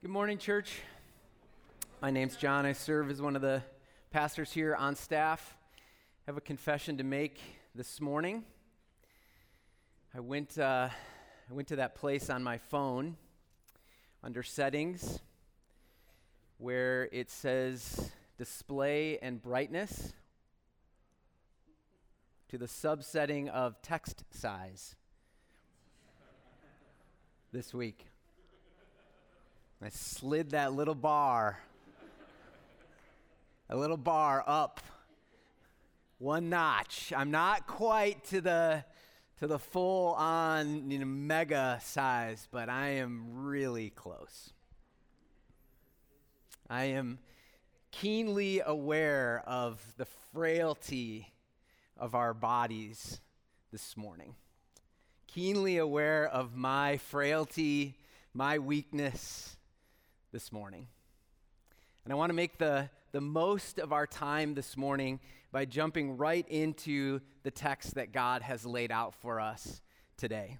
Good morning, church. My name's John. I serve as one of the pastors here on staff. I have a confession to make this morning. I went, uh, I went to that place on my phone under settings where it says display and brightness to the subsetting of text size this week. I slid that little bar, a little bar up one notch. I'm not quite to the to the full on you know, mega size, but I am really close. I am keenly aware of the frailty of our bodies this morning. Keenly aware of my frailty, my weakness this morning. And I want to make the, the most of our time this morning by jumping right into the text that God has laid out for us today.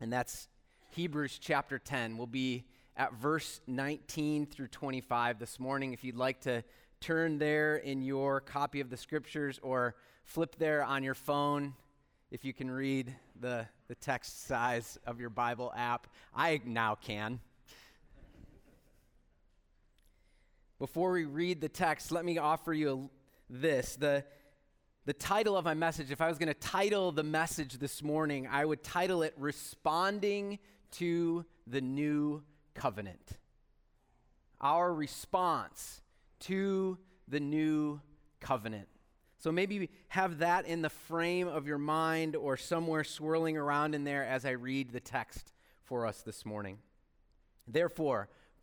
And that's Hebrews chapter 10. We'll be at verse 19 through 25 this morning. If you'd like to turn there in your copy of the scriptures or flip there on your phone, if you can read the, the text size of your Bible app, I now can. Before we read the text, let me offer you this. The, the title of my message, if I was going to title the message this morning, I would title it Responding to the New Covenant. Our response to the new covenant. So maybe have that in the frame of your mind or somewhere swirling around in there as I read the text for us this morning. Therefore,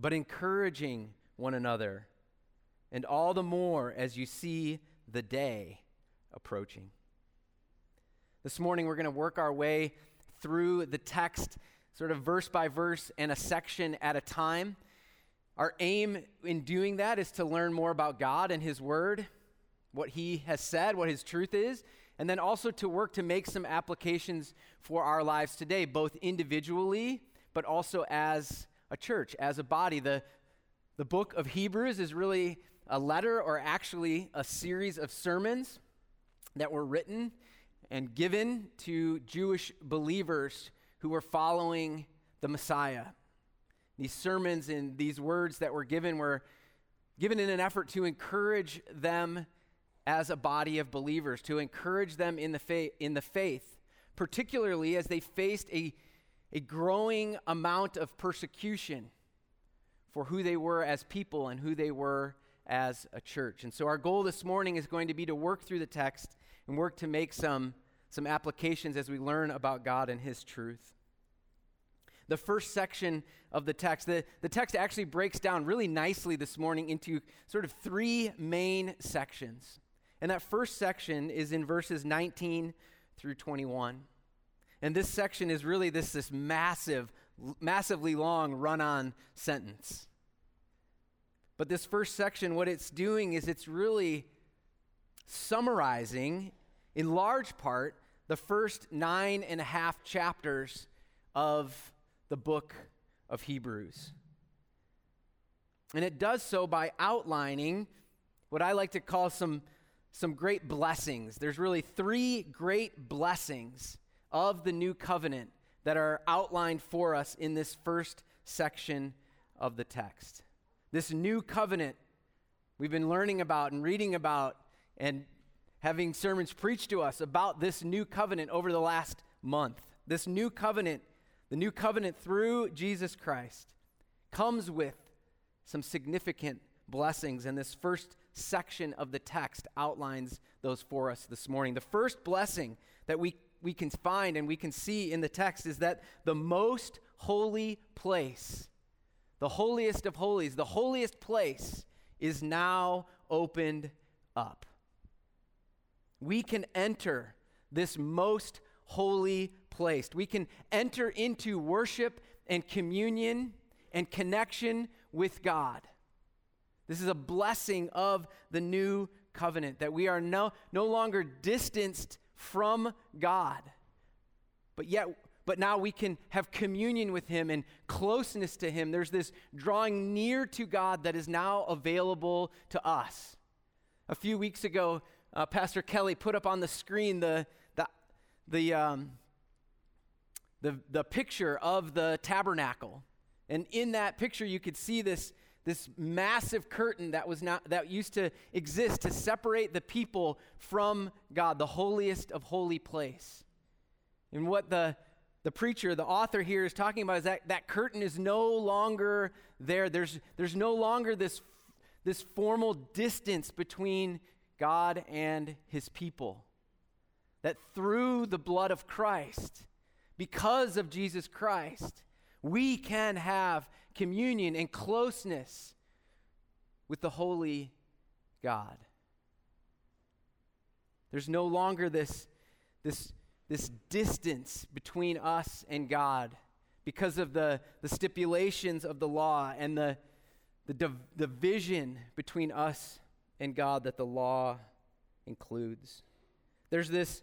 but encouraging one another, and all the more as you see the day approaching. This morning, we're going to work our way through the text, sort of verse by verse and a section at a time. Our aim in doing that is to learn more about God and His Word, what He has said, what His truth is, and then also to work to make some applications for our lives today, both individually, but also as a church, as a body. The, the book of Hebrews is really a letter or actually a series of sermons that were written and given to Jewish believers who were following the Messiah. These sermons and these words that were given were given in an effort to encourage them as a body of believers, to encourage them in the, fa- in the faith, particularly as they faced a a growing amount of persecution for who they were as people and who they were as a church. And so our goal this morning is going to be to work through the text and work to make some, some applications as we learn about God and His truth. The first section of the text, the, the text actually breaks down really nicely this morning into sort of three main sections. And that first section is in verses 19 through 21. And this section is really this, this massive, massively long run on sentence. But this first section, what it's doing is it's really summarizing, in large part, the first nine and a half chapters of the book of Hebrews. And it does so by outlining what I like to call some, some great blessings. There's really three great blessings of the new covenant that are outlined for us in this first section of the text. This new covenant we've been learning about and reading about and having sermons preached to us about this new covenant over the last month. This new covenant, the new covenant through Jesus Christ, comes with some significant blessings. And this first section of the text outlines those for us this morning. The first blessing that we, we can find and we can see in the text is that the most holy place, the holiest of holies, the holiest place, is now opened up. We can enter this most holy place. We can enter into worship and communion and connection with God. This is a blessing of the new covenant that we are no, no longer distanced from God, but yet but now we can have communion with him and closeness to him. There's this drawing near to God that is now available to us. A few weeks ago, uh, Pastor Kelly put up on the screen the, the, the, um, the, the picture of the tabernacle. And in that picture, you could see this, this massive curtain that, was not, that used to exist to separate the people from God, the holiest of holy place. And what the the preacher, the author here is talking about is that that curtain is no longer there. There's, there's no longer this, this formal distance between God and his people. That through the blood of Christ, because of Jesus Christ, we can have communion and closeness with the holy God. There's no longer this, this this distance between us and God because of the, the stipulations of the law and the, the div- division between us and God that the law includes. There's this,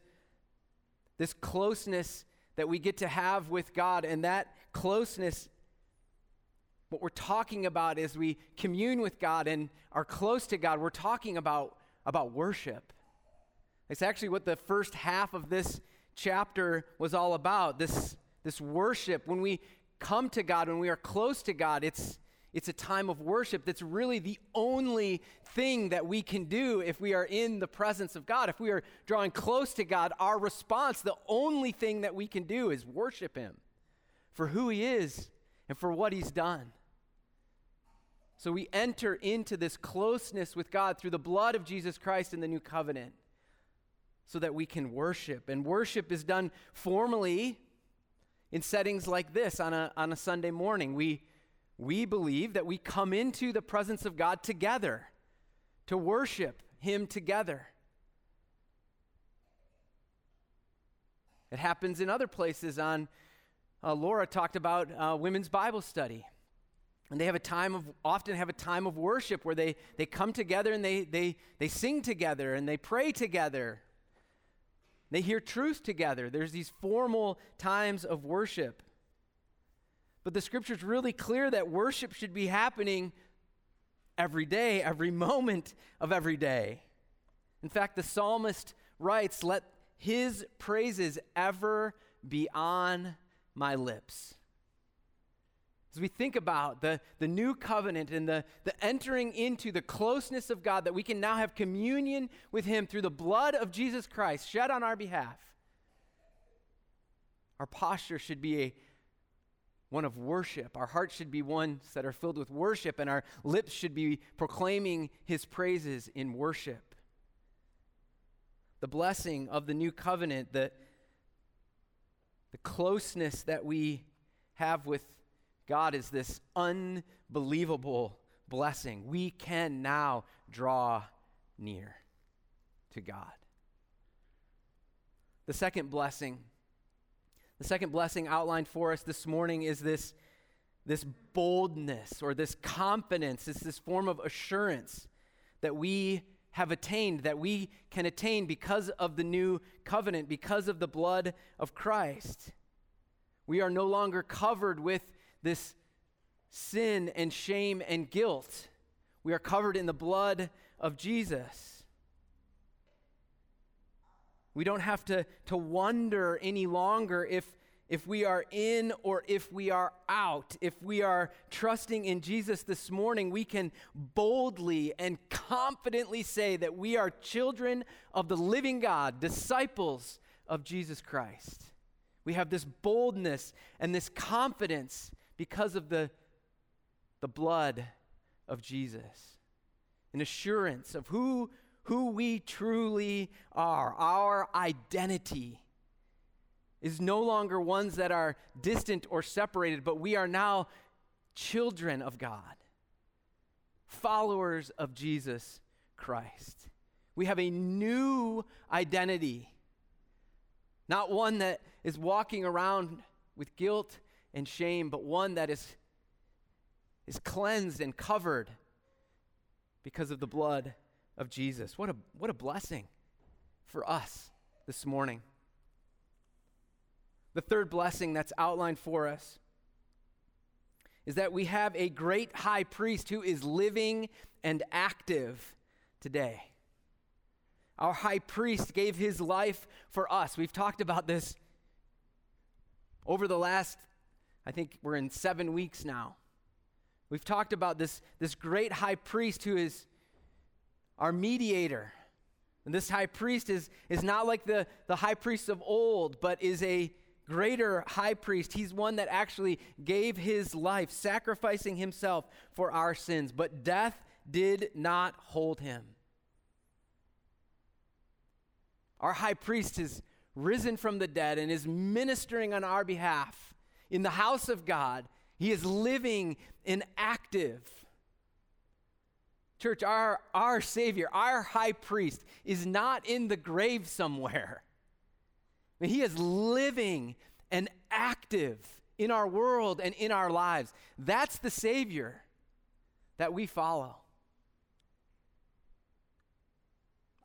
this closeness that we get to have with God, and that closeness, what we're talking about as we commune with God and are close to God, we're talking about, about worship. It's actually what the first half of this chapter was all about this, this worship. When we come to God, when we are close to God, it's, it's a time of worship that's really the only thing that we can do if we are in the presence of God. If we are drawing close to God, our response, the only thing that we can do is worship Him for who He is and for what He's done. So we enter into this closeness with God through the blood of Jesus Christ in the new covenant so that we can worship. And worship is done formally in settings like this on a, on a Sunday morning. We, we believe that we come into the presence of God together to worship Him together. It happens in other places. On uh, Laura talked about uh, women's Bible study. And they have a time of, often have a time of worship where they, they come together and they, they, they sing together and they pray together. They hear truth together. There's these formal times of worship. But the scripture's really clear that worship should be happening every day, every moment of every day. In fact, the psalmist writes, Let his praises ever be on my lips. As we think about the, the new covenant and the, the entering into the closeness of God, that we can now have communion with Him through the blood of Jesus Christ shed on our behalf, our posture should be a one of worship. Our hearts should be ones that are filled with worship, and our lips should be proclaiming His praises in worship. The blessing of the new covenant, the, the closeness that we have with God is this unbelievable blessing. We can now draw near to God. The second blessing, the second blessing outlined for us this morning is this, this boldness or this confidence. It's this form of assurance that we have attained, that we can attain because of the new covenant, because of the blood of Christ. We are no longer covered with this sin and shame and guilt. We are covered in the blood of Jesus. We don't have to, to wonder any longer if, if we are in or if we are out, if we are trusting in Jesus this morning, we can boldly and confidently say that we are children of the living God, disciples of Jesus Christ. We have this boldness and this confidence because of the, the blood of Jesus, an assurance of who, who we truly are, our identity is no longer ones that are distant or separated, but we are now children of God, followers of Jesus Christ. We have a new identity, not one that is walking around with guilt and shame, but one that is, is cleansed and covered because of the blood of Jesus. What a, what a blessing for us this morning. The third blessing that's outlined for us is that we have a great high priest who is living and active today. Our high priest gave his life for us. We've talked about this over the last, I think we're in seven weeks now. We've talked about this, this great high priest who is our mediator. And this high priest is, is not like the, the high priests of old, but is a greater high priest. He's one that actually gave his life, sacrificing himself for our sins. But death did not hold him. Our high priest is risen from the dead and is ministering on our behalf in the house of God. He is living and active. Church, our, our Savior, our high priest, is not in the grave somewhere. He is living and active in our world and in our lives. That's the Savior that we follow.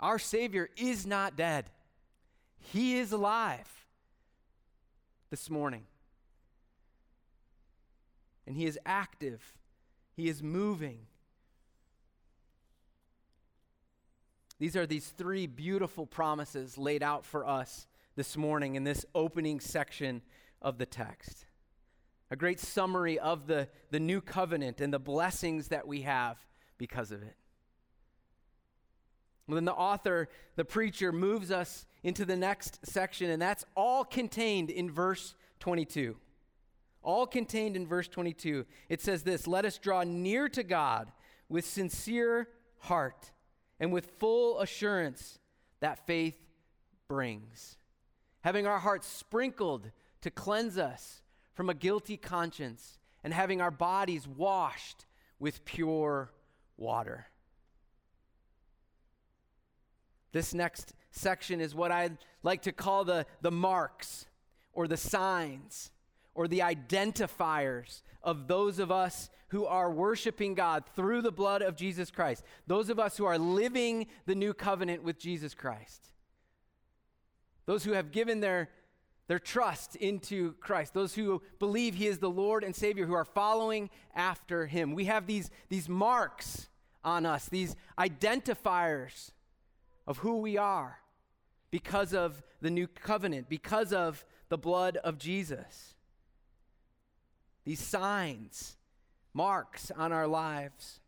Our Savior is not dead, He is alive this morning. And He is active, He is moving. These are these three beautiful promises laid out for us this morning in this opening section of the text. A great summary of the, the new covenant and the blessings that we have because of it. Well, then the author, the preacher, moves us into the next section, and that's all contained in verse 22. All contained in verse 22. It says this Let us draw near to God with sincere heart and with full assurance that faith brings having our hearts sprinkled to cleanse us from a guilty conscience, and having our bodies washed with pure water. This next section is what I'd like to call the, the marks or the signs or the identifiers of those of us who are worshiping God through the blood of Jesus Christ, those of us who are living the new covenant with Jesus Christ. Those who have given their, their trust into Christ, those who believe He is the Lord and Savior, who are following after Him. We have these, these marks on us, these identifiers of who we are because of the new covenant, because of the blood of Jesus. These signs, marks on our lives.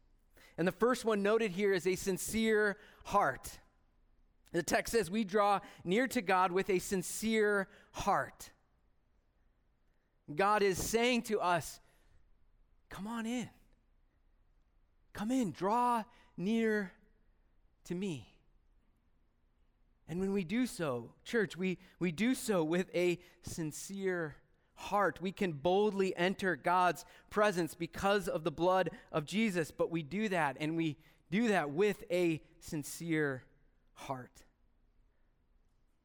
And the first one noted here is a sincere heart. The text says, We draw near to God with a sincere heart. God is saying to us, Come on in. Come in, draw near to me. And when we do so, church, we, we do so with a sincere heart. We can boldly enter God's presence because of the blood of Jesus, but we do that, and we do that with a sincere heart.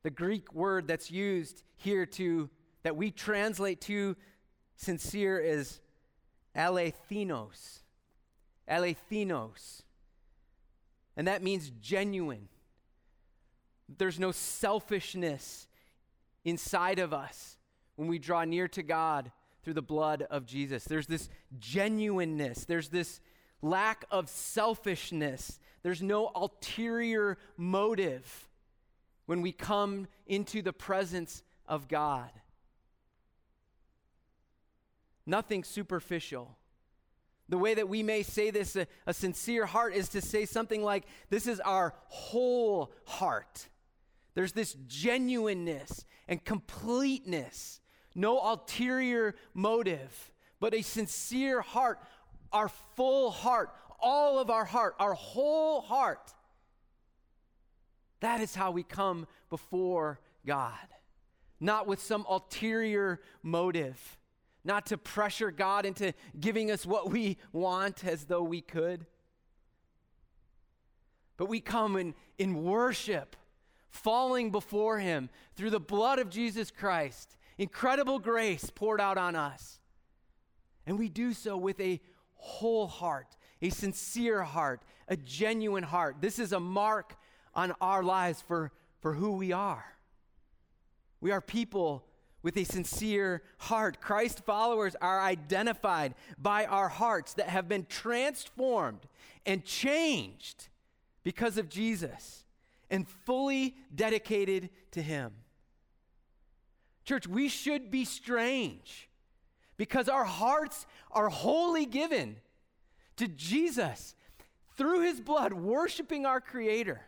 The Greek word that's used here to that we translate to sincere is alethinos. Alethinos. And that means genuine. There's no selfishness inside of us when we draw near to God through the blood of Jesus. There's this genuineness. There's this lack of selfishness. There's no ulterior motive when we come into the presence of God. nothing superficial. The way that we may say this, a, a, sincere heart, is to say something like, This is our whole heart. There's this genuineness and completeness, no ulterior motive, but a sincere heart, our full heart, all of our heart, our whole heart. That is how we come before God, not with some ulterior motive, not to pressure God into giving us what we want as though we could. But we come in, in worship, falling before Him through the blood of Jesus Christ, incredible grace poured out on us. And we do so with a whole heart, a sincere heart, a genuine heart. This is a mark on our lives for, for who we are. We are people with a sincere heart. Christ followers are identified by our hearts that have been transformed and changed because of Jesus and fully dedicated to Him. Church, we should be strange because our hearts are wholly given to Jesus through His blood, worshiping our Creator.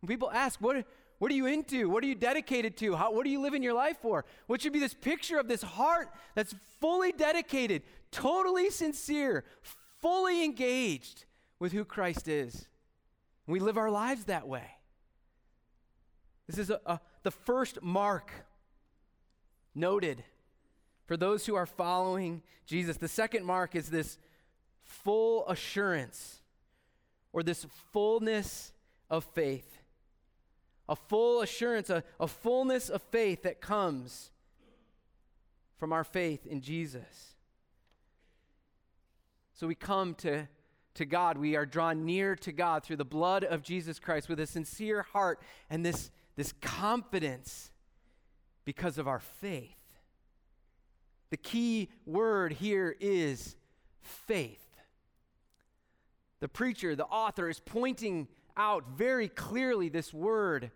When people ask, what, what are you into? What are you dedicated to? How, what are you living your life for? What should be this picture of this heart that's fully dedicated, totally sincere, fully engaged with who Christ is? We live our lives that way. This is a, a, the first mark noted for those who are following Jesus. The second mark is this full assurance or this fullness of faith a full assurance, a, a fullness of faith that comes from our faith in Jesus. So we come to, to God. We are drawn near to God through the blood of Jesus Christ with a sincere heart and this, this confidence because of our faith. The key word here is faith. The preacher, the author, is pointing out very clearly this word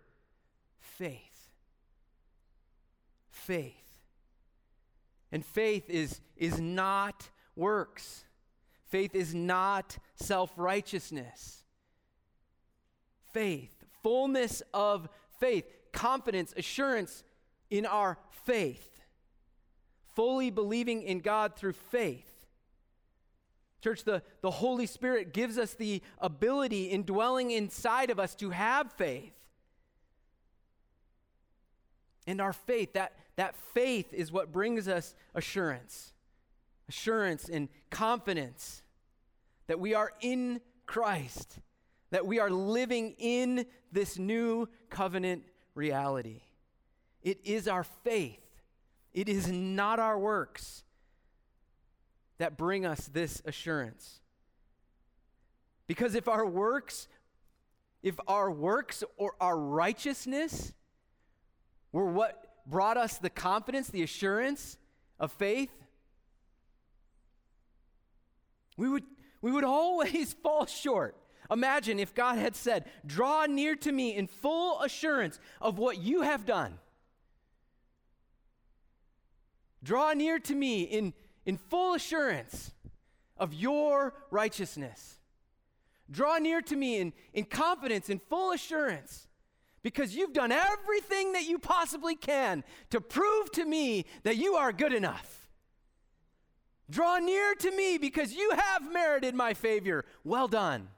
faith. Faith. And faith is, is not works. Faith is not self righteousness. Faith, fullness of faith, confidence, assurance in our faith, fully believing in God through faith. Church, the, the Holy Spirit gives us the ability indwelling inside of us to have faith. And our faith, that, that faith is what brings us assurance. Assurance and confidence that we are in Christ, that we are living in this new covenant reality. It is our faith, it is not our works that bring us this assurance. Because if our works, if our works or our righteousness were what brought us the confidence, the assurance of faith, we would, we would always fall short. Imagine if God had said, Draw near to me in full assurance of what you have done. Draw near to me in in full assurance of your righteousness. Draw near to me in, in confidence, in full assurance, because you've done everything that you possibly can to prove to me that you are good enough. Draw near to me because you have merited my favor. Well done.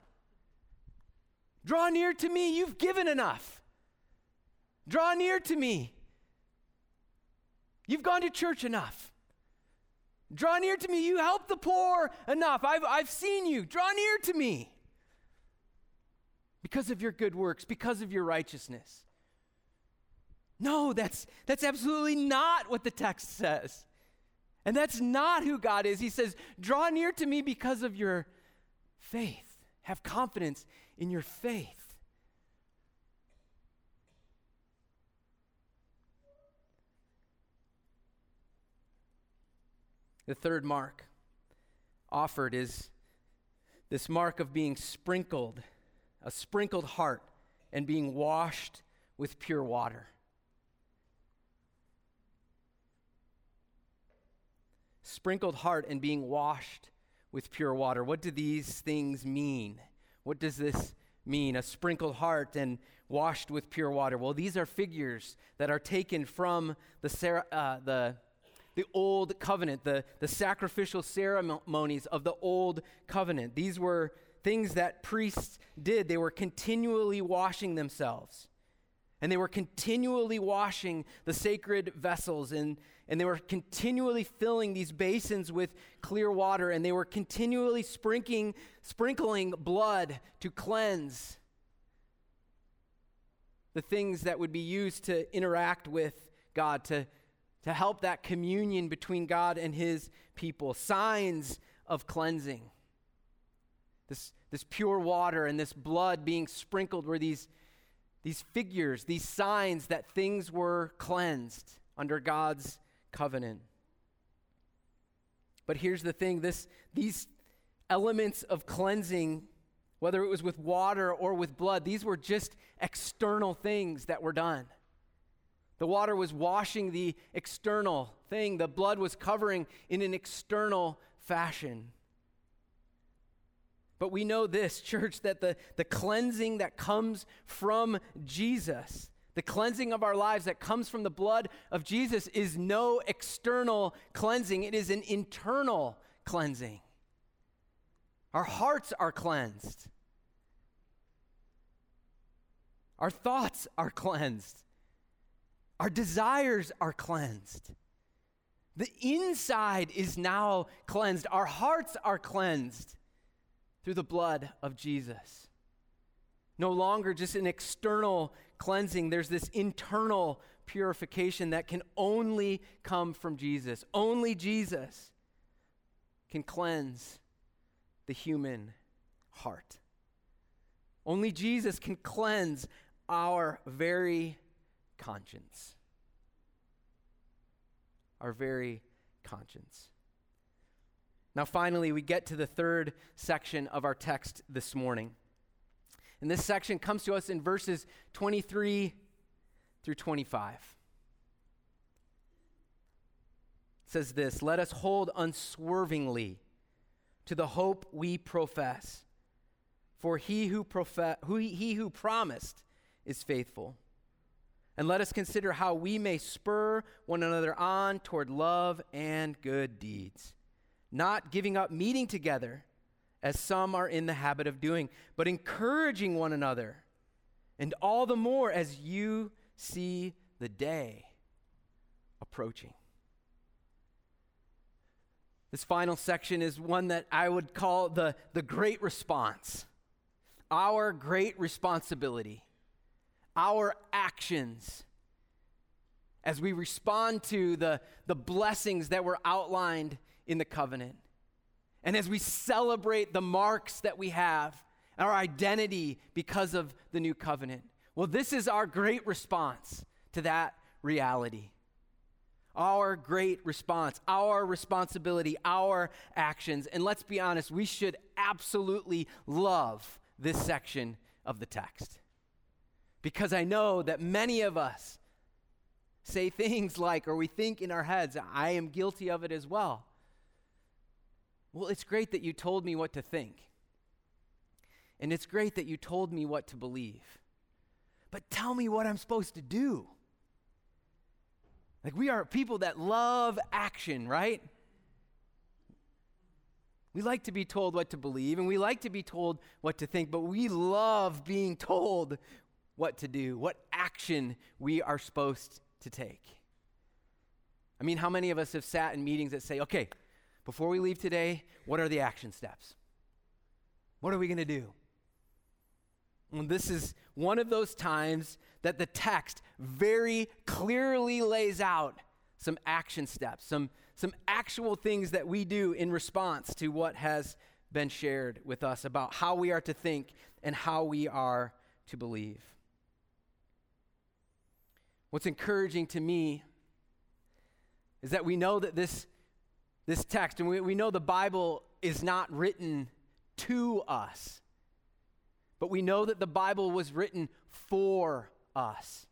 Draw near to me, you've given enough. Draw near to me. You've gone to church enough. Draw near to me. You help the poor enough. I've, I've seen you. Draw near to me because of your good works, because of your righteousness. No, that's, that's absolutely not what the text says. And that's not who God is. He says, Draw near to me because of your faith. Have confidence in your faith. The third mark offered is this mark of being sprinkled, a sprinkled heart, and being washed with pure water. sprinkled heart, and being washed with pure water. What do these things mean? What does this mean? A sprinkled heart and washed with pure water. Well, these are figures that are taken from the, uh, the, the old covenant, the, the sacrificial ceremonies of the old covenant. These were things that priests did. They were continually washing themselves. And they were continually washing the sacred vessels, and, and they were continually filling these basins with clear water, and they were continually sprinkling, sprinkling blood to cleanse the things that would be used to interact with God, to, to help that communion between God and his people. Signs of cleansing. This, this pure water and this blood being sprinkled were these these figures, these signs that things were cleansed under God's covenant. But here's the thing this, these elements of cleansing, whether it was with water or with blood, these were just external things that were done. The water was washing the external thing, the blood was covering in an external fashion. But we know this, church, that the, the cleansing that comes from Jesus, the cleansing of our lives that comes from the blood of Jesus, is no external cleansing, it is an internal cleansing. Our hearts are cleansed, our thoughts are cleansed, our desires are cleansed. The inside is now cleansed. Our hearts are cleansed through the blood of Jesus. No longer just an external cleansing, there's this internal purification that can only come from Jesus. Only Jesus can cleanse the human heart. Only Jesus can cleanse our very conscience. Our very conscience. Now, finally, we get to the third section of our text this morning. And this section comes to us in verses 23 through 25. It says this Let us hold unswervingly to the hope we profess. For he who, profe- who, he who promised is faithful. And let us consider how we may spur one another on toward love and good deeds not giving up meeting together, as some are in the habit of doing, but encouraging one another, and all the more as you see the day approaching. This final section is one that I would call the, the great response. Our great responsibility, our actions as we respond to the, the blessings that were outlined in the covenant. And as we celebrate the marks that we have, our identity because of the new covenant, well, this is our great response to that reality. Our great response, our responsibility, our actions. And let's be honest, we should absolutely love this section of the text. Because I know that many of us say things like, or we think in our heads, I am guilty of it as well. Well, it's great that you told me what to think. And it's great that you told me what to believe. But tell me what I'm supposed to do. Like, we are people that love action, right? We like to be told what to believe and we like to be told what to think, but we love being told what to do, what action we are supposed to take. I mean, how many of us have sat in meetings that say, okay, before we leave today, what are the action steps? What are we going to do? And this is one of those times that the text very clearly lays out some action steps, some, some actual things that we do in response to what has been shared with us about how we are to think and how we are to believe. What's encouraging to me is that we know that this this text, and we, we know the Bible is not written to us, but we know that the Bible was written for us.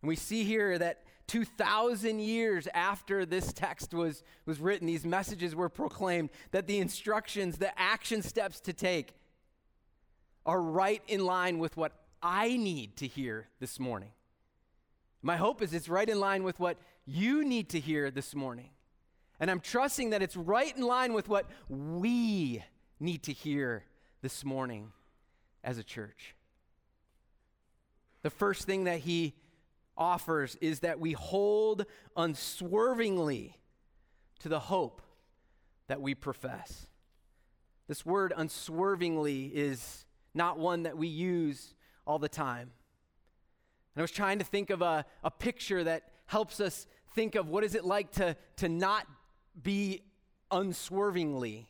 And we see here that 2,000 years after this text was, was written, these messages were proclaimed, that the instructions, the action steps to take, are right in line with what I need to hear this morning. My hope is it's right in line with what you need to hear this morning. And I'm trusting that it's right in line with what we need to hear this morning as a church. The first thing that he offers is that we hold unswervingly to the hope that we profess. This word unswervingly is not one that we use all the time. And I was trying to think of a, a picture that helps us think of what is it like to, to not be unswervingly.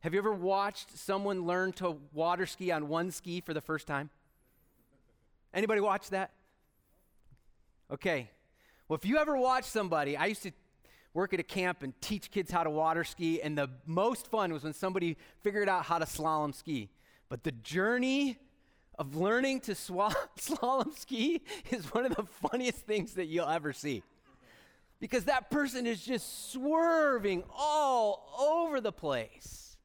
Have you ever watched someone learn to water ski on one ski for the first time? Anybody watch that? Okay. Well, if you ever watch somebody, I used to work at a camp and teach kids how to water ski, and the most fun was when somebody figured out how to slalom ski. But the journey of learning to slalom ski is one of the funniest things that you'll ever see. Because that person is just swerving all over the place.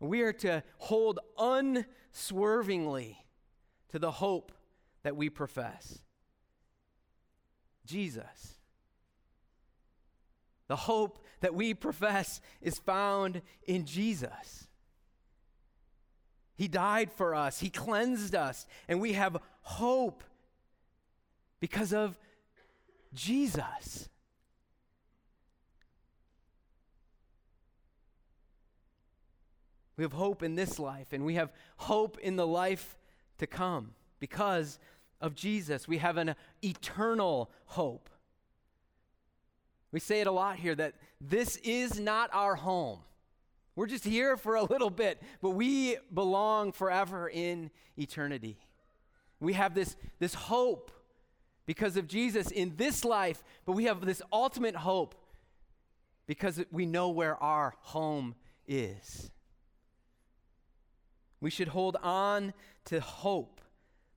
We are to hold unswervingly to the hope that we profess Jesus. The hope that we profess is found in Jesus. He died for us, He cleansed us, and we have hope because of Jesus. We have hope in this life, and we have hope in the life to come because of Jesus. We have an eternal hope. We say it a lot here that this is not our home. We're just here for a little bit, but we belong forever in eternity. We have this, this hope because of Jesus in this life, but we have this ultimate hope because we know where our home is. We should hold on to hope,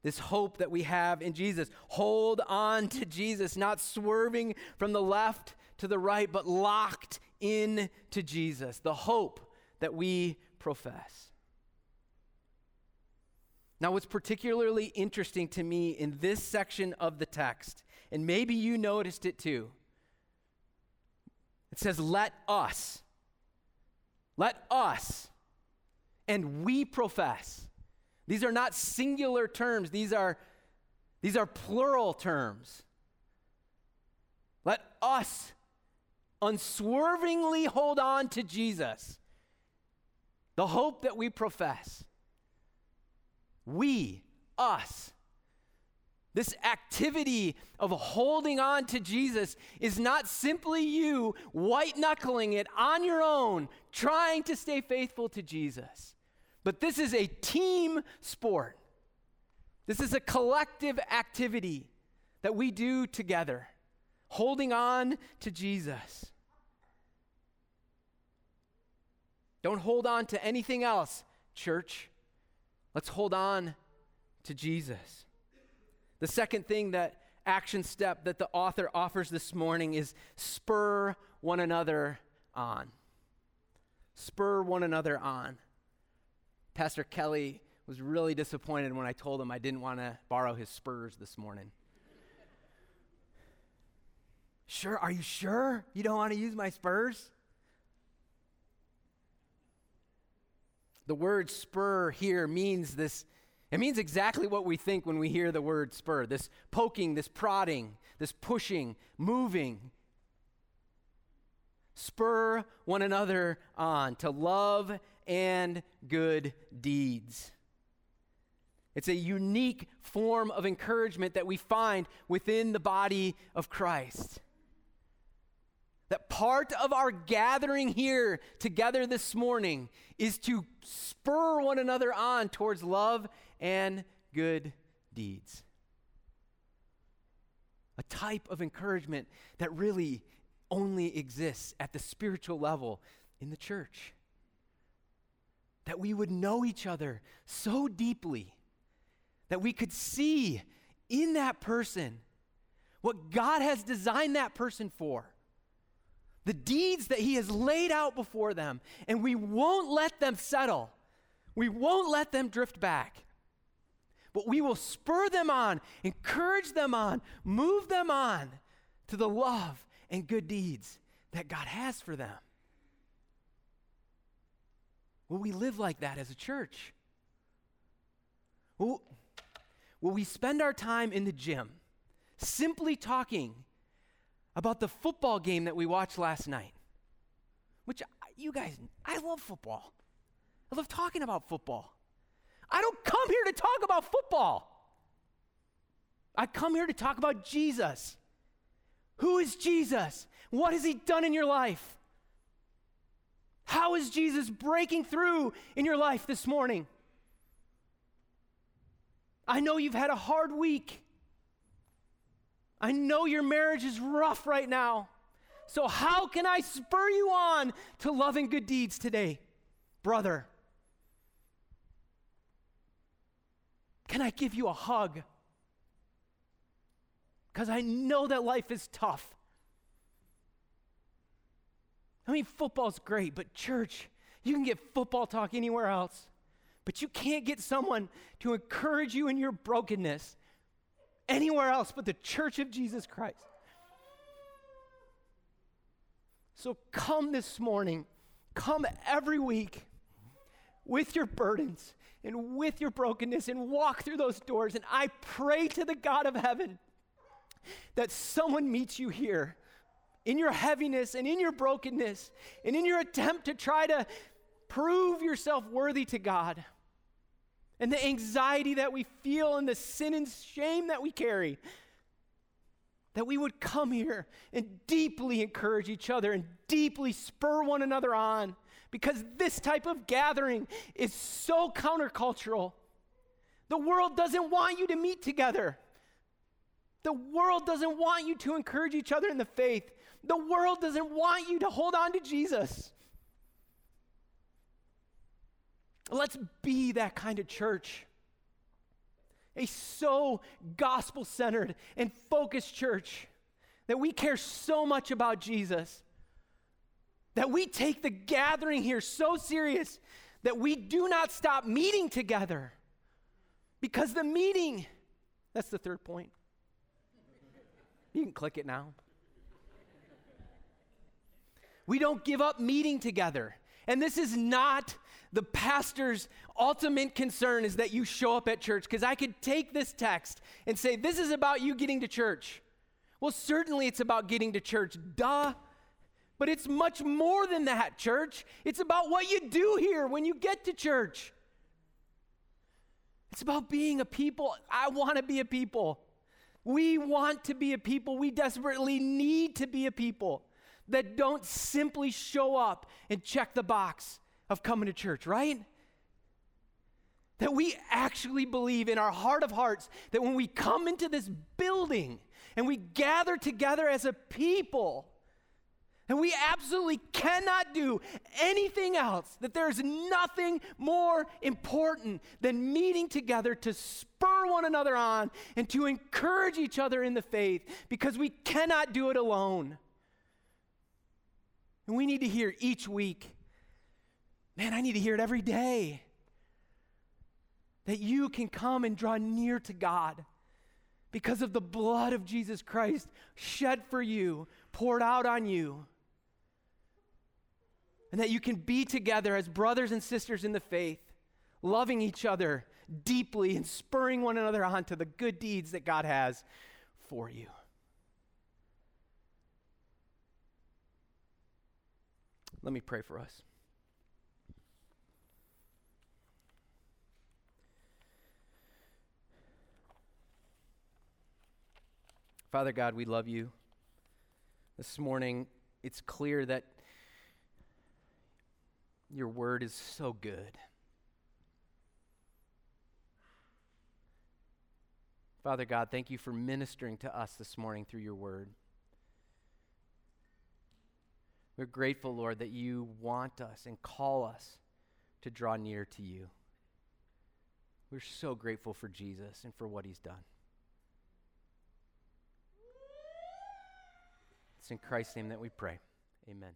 this hope that we have in Jesus. Hold on to Jesus, not swerving from the left to the right, but locked in to Jesus, the hope that we profess. Now, what's particularly interesting to me in this section of the text, and maybe you noticed it too, it says, Let us. Let us. And we profess. These are not singular terms, these are, these are plural terms. Let us unswervingly hold on to Jesus the hope that we profess. We, us, this activity of holding on to Jesus is not simply you white knuckling it on your own, trying to stay faithful to Jesus, but this is a team sport. This is a collective activity that we do together, holding on to Jesus. Don't hold on to anything else, church. Let's hold on to Jesus. The second thing that action step that the author offers this morning is spur one another on. Spur one another on. Pastor Kelly was really disappointed when I told him I didn't want to borrow his spurs this morning. Sure, are you sure you don't want to use my spurs? The word spur here means this, it means exactly what we think when we hear the word spur this poking, this prodding, this pushing, moving. Spur one another on to love and good deeds. It's a unique form of encouragement that we find within the body of Christ. That part of our gathering here together this morning is to spur one another on towards love and good deeds. A type of encouragement that really only exists at the spiritual level in the church. That we would know each other so deeply that we could see in that person what God has designed that person for, the deeds that He has laid out before them, and we won't let them settle. We won't let them drift back. But we will spur them on, encourage them on, move them on to the love and good deeds that God has for them. Will we live like that as a church? Will, we spend our time in the gym simply talking about the football game that we watched last night? Which uh, you guys, I love football. I love talking about football. I don't come here to talk about football. I come here to talk about Jesus. Who is Jesus? What has he done in your life? How is Jesus breaking through in your life this morning? I know you've had a hard week. I know your marriage is rough right now. So, how can I spur you on to loving good deeds today, brother? Can I give you a hug? Because I know that life is tough. I mean, football's great, but church, you can get football talk anywhere else. But you can't get someone to encourage you in your brokenness anywhere else but the church of Jesus Christ. So come this morning, come every week with your burdens and with your brokenness and walk through those doors. And I pray to the God of heaven that someone meets you here in your heaviness and in your brokenness and in your attempt to try to prove yourself worthy to God. And the anxiety that we feel and the sin and shame that we carry. That we would come here and deeply encourage each other and deeply spur one another on because this type of gathering is so countercultural. The world doesn't want you to meet together. The world doesn't want you to encourage each other in the faith. The world doesn't want you to hold on to Jesus. Let's be that kind of church. A so gospel centered and focused church that we care so much about Jesus that we take the gathering here so serious that we do not stop meeting together. Because the meeting, that's the third point. You can click it now. We don't give up meeting together. And this is not the pastor's ultimate concern is that you show up at church because I could take this text and say this is about you getting to church. Well, certainly it's about getting to church. Duh. But it's much more than that, church. It's about what you do here when you get to church. It's about being a people. I want to be a people. We want to be a people. We desperately need to be a people that don't simply show up and check the box of coming to church, right? That we actually believe in our heart of hearts that when we come into this building and we gather together as a people, and we absolutely cannot do anything else, that there's nothing more important than meeting together to spur one another on and to encourage each other in the faith because we cannot do it alone. And we need to hear each week, man, I need to hear it every day, that you can come and draw near to God because of the blood of Jesus Christ shed for you, poured out on you and that you can be together as brothers and sisters in the faith, loving each other deeply and spurring one another on to the good deeds that God has for you. Let me pray for us. Father God, we love you. This morning, it's clear that your word is so good. Father God, thank you for ministering to us this morning through your word. We're grateful, Lord, that you want us and call us to draw near to you. We're so grateful for Jesus and for what he's done. In Christ's name that we pray. Amen.